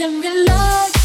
can relax.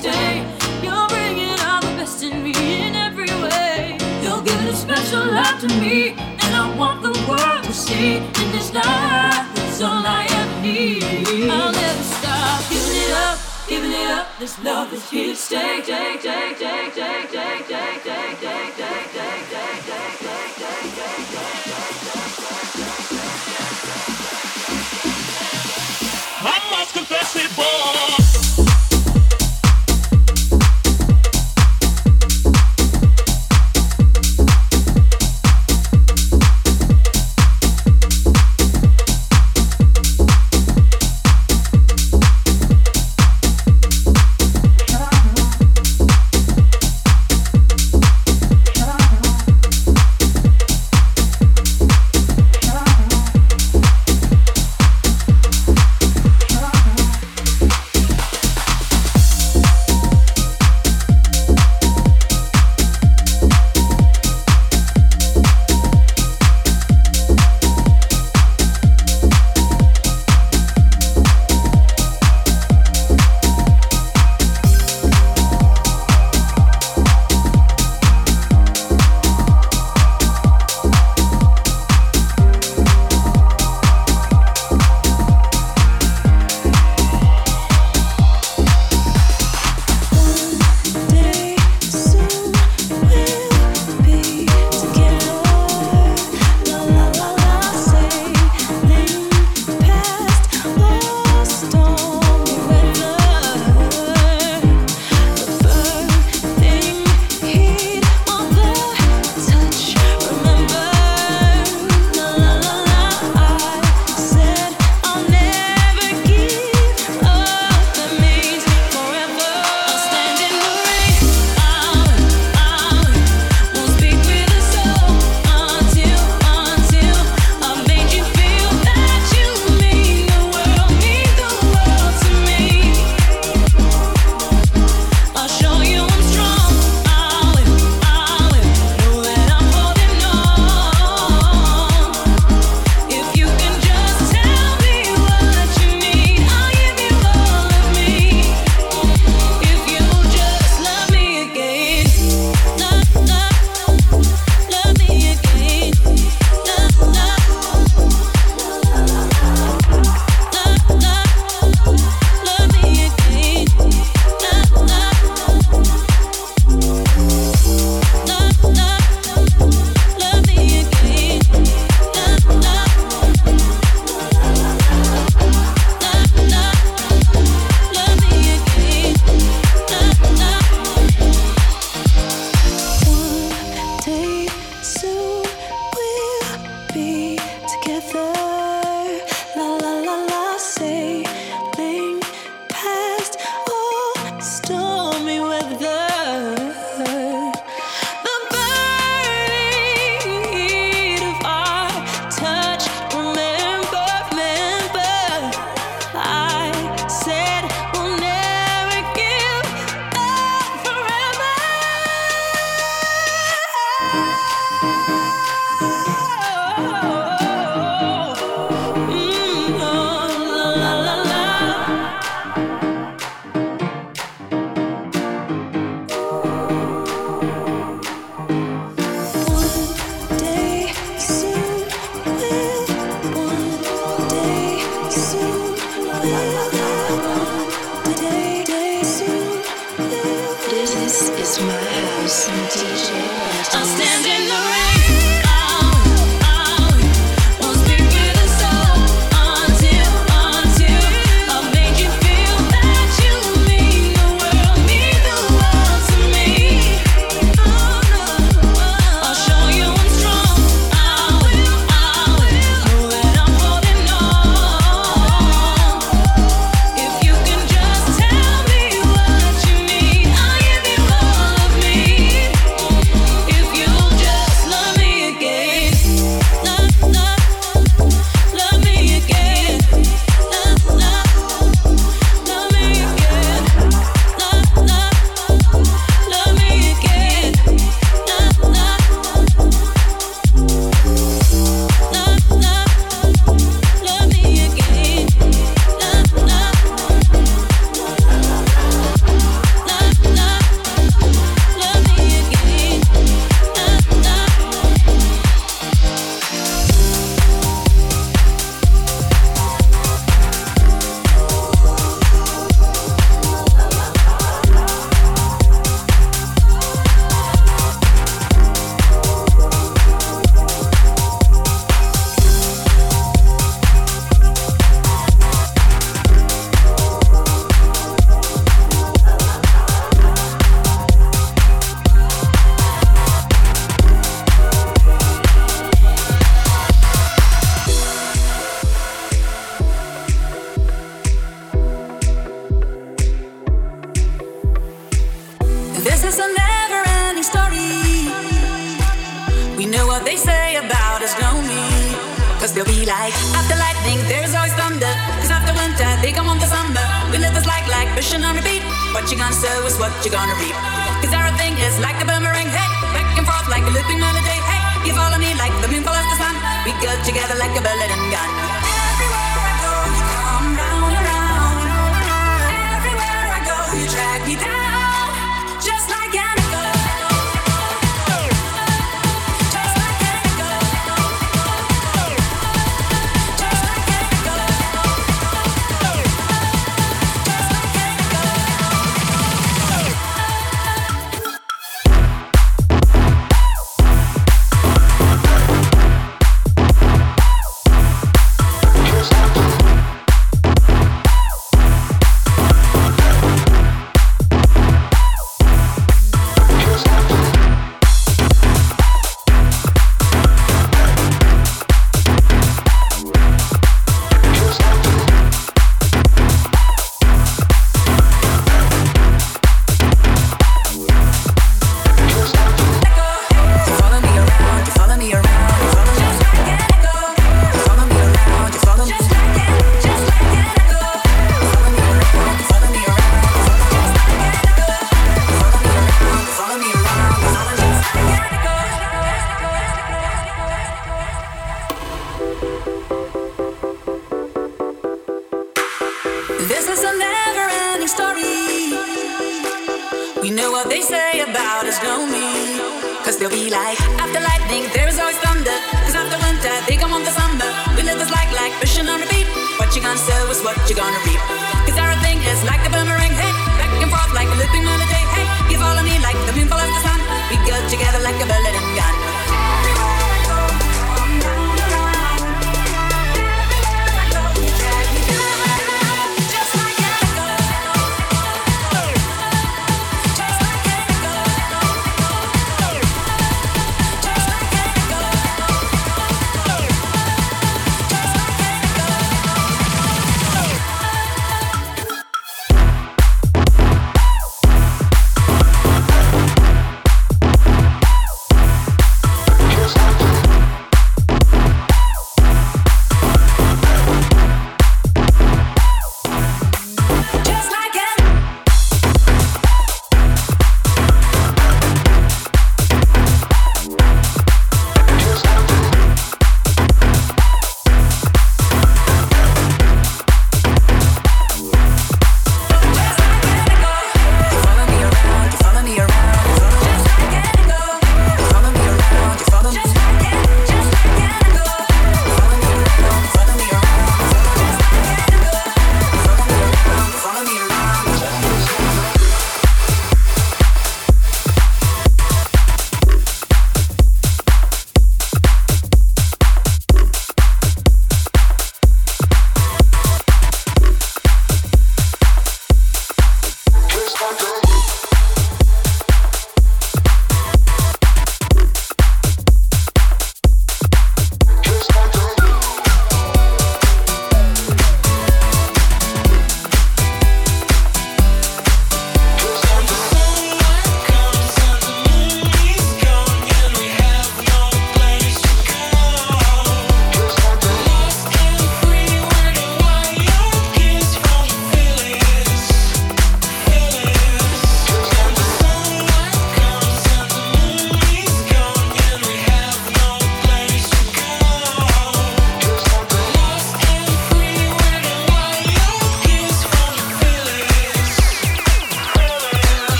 stay. You're bringing out the best in me in every way. You're giving special love to me, and I want the world to see in this life. it's all I ever need. I'll never stop giving it up, giving it up. This love is here to stay. Take, take, take, take, take, take, take, take, take, take, take, take, take, take, take, take. I must confess it, boy.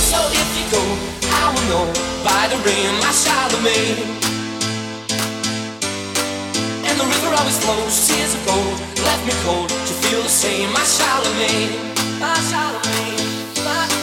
So if you go, I will know by the rain my Charlemagne. And the river always flows, tears of gold, left me cold to feel the same. My Charlemagne, my Charlemagne, my.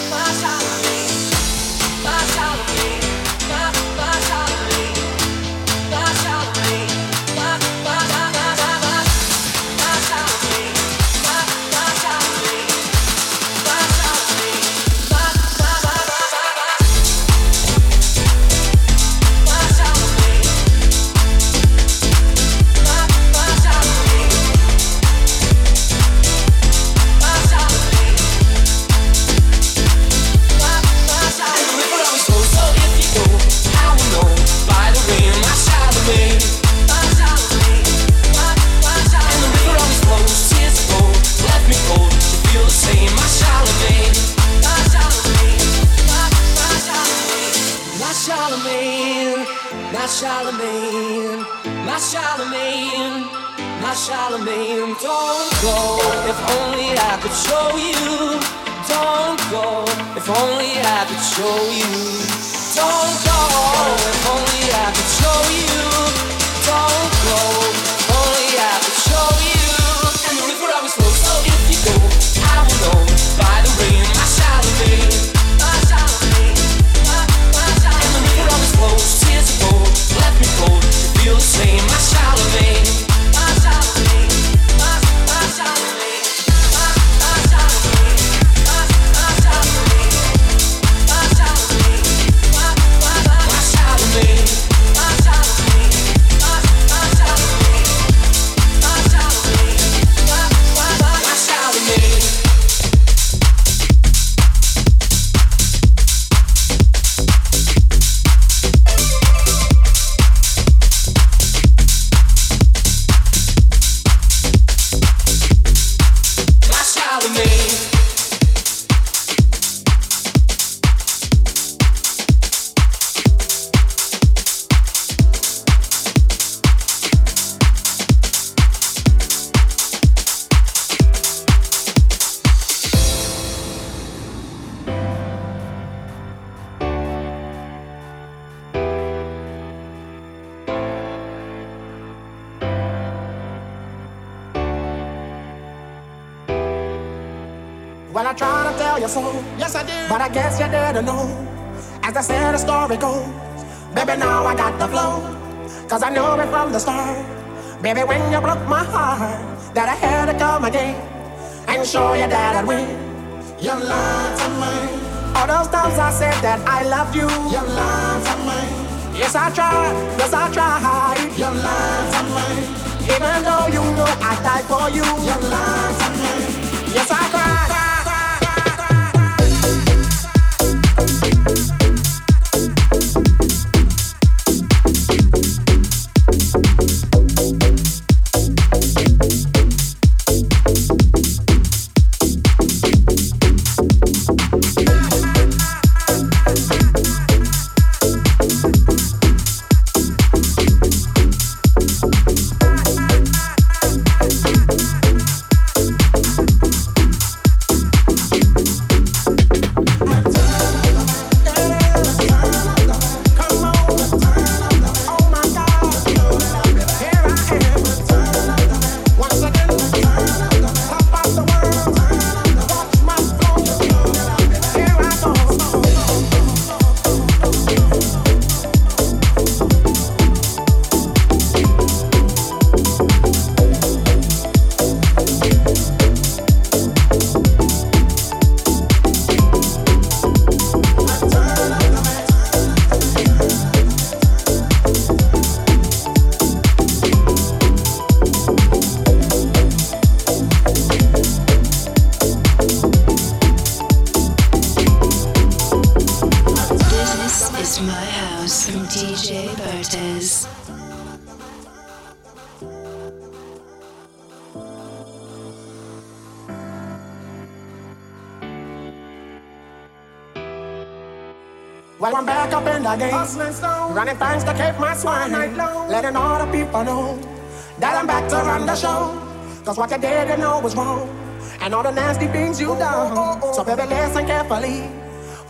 Things you done. So baby, listen carefully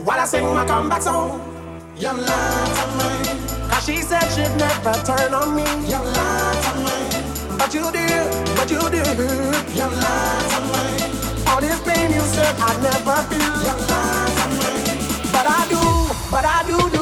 while I sing my comeback song. You lied to me, cause she said she'd never turn on me. You lied to me, but you did, but you did. You lied to me, all this pain you said I'd never feel. You lied to me, but I do but I do.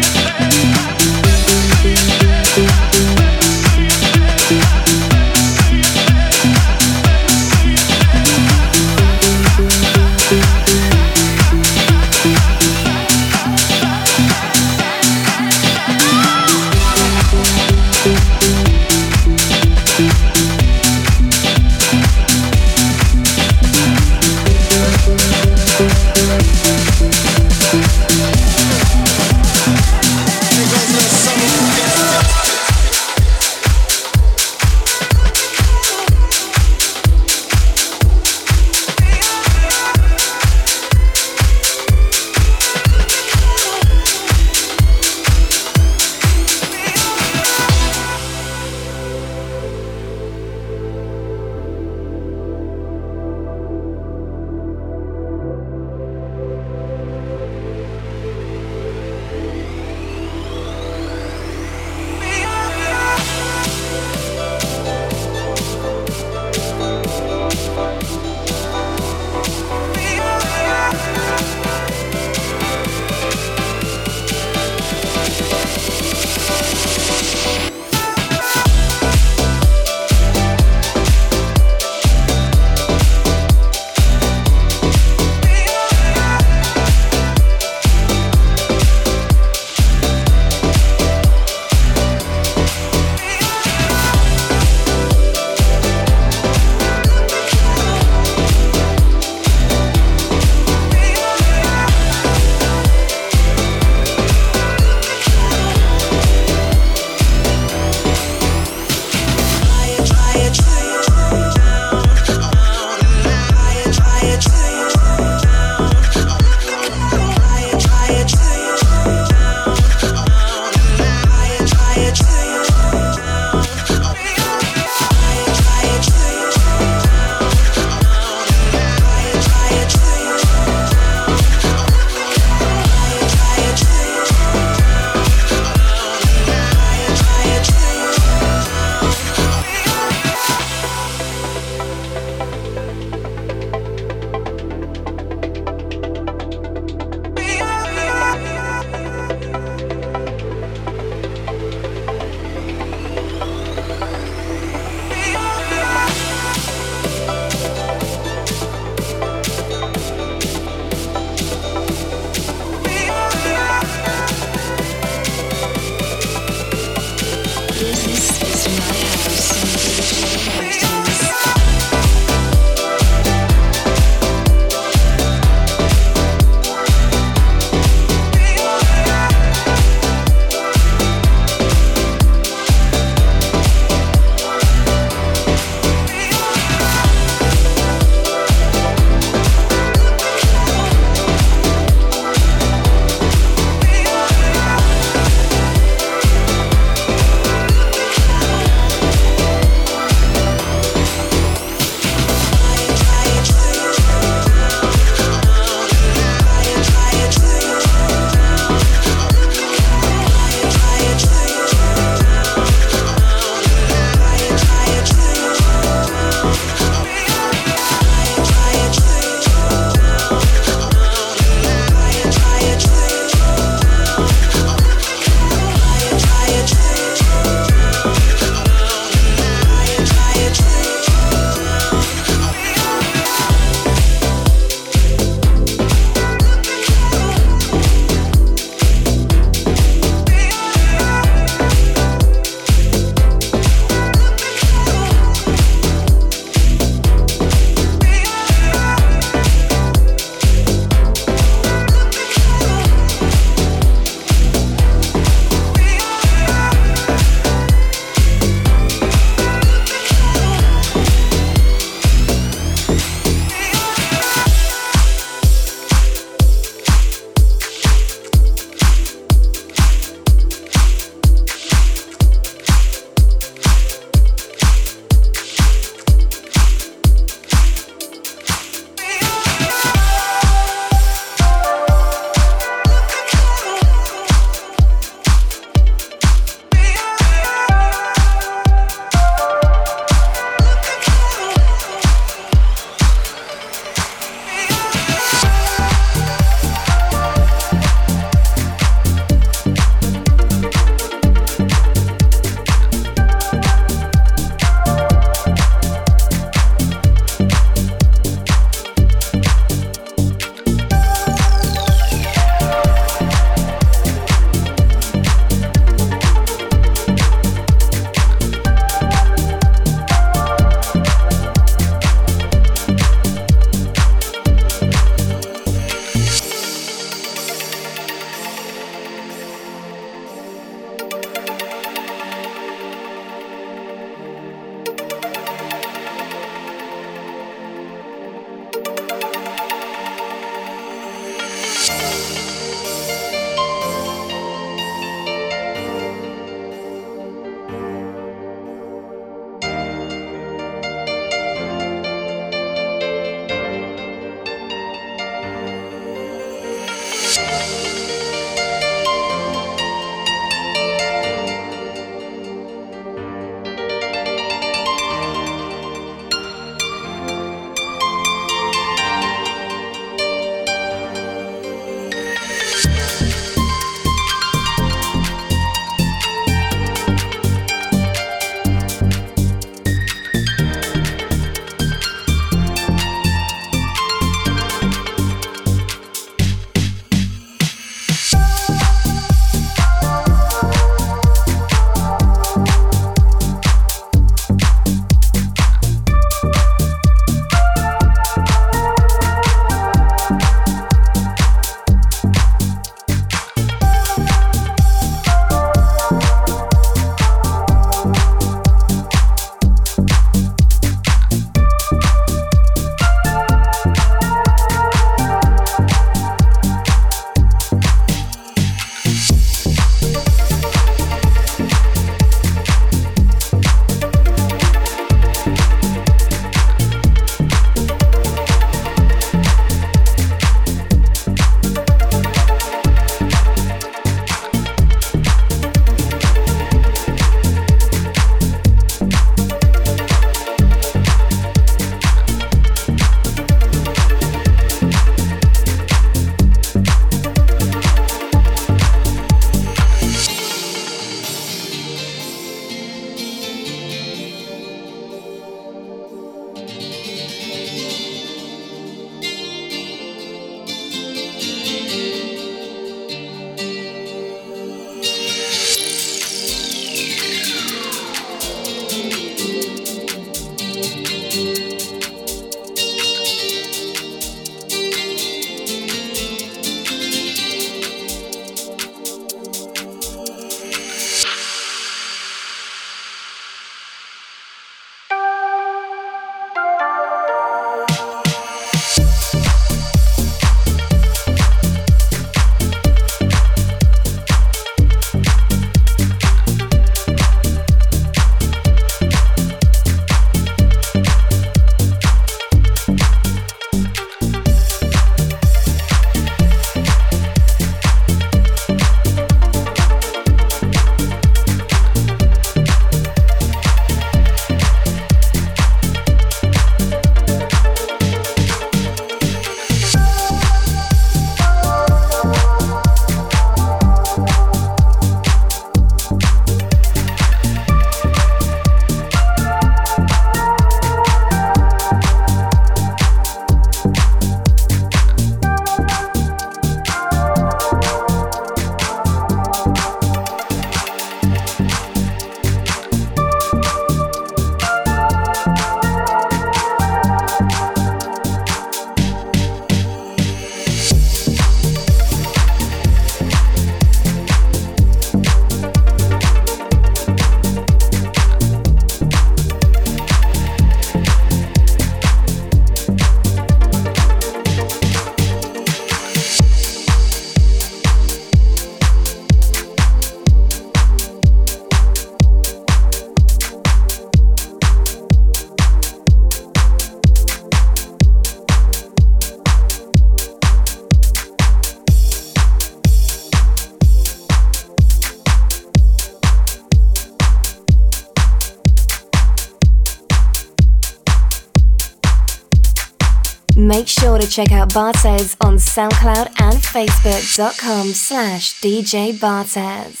Check out Bartez on SoundCloud and Facebook.com slash DJ Bartez.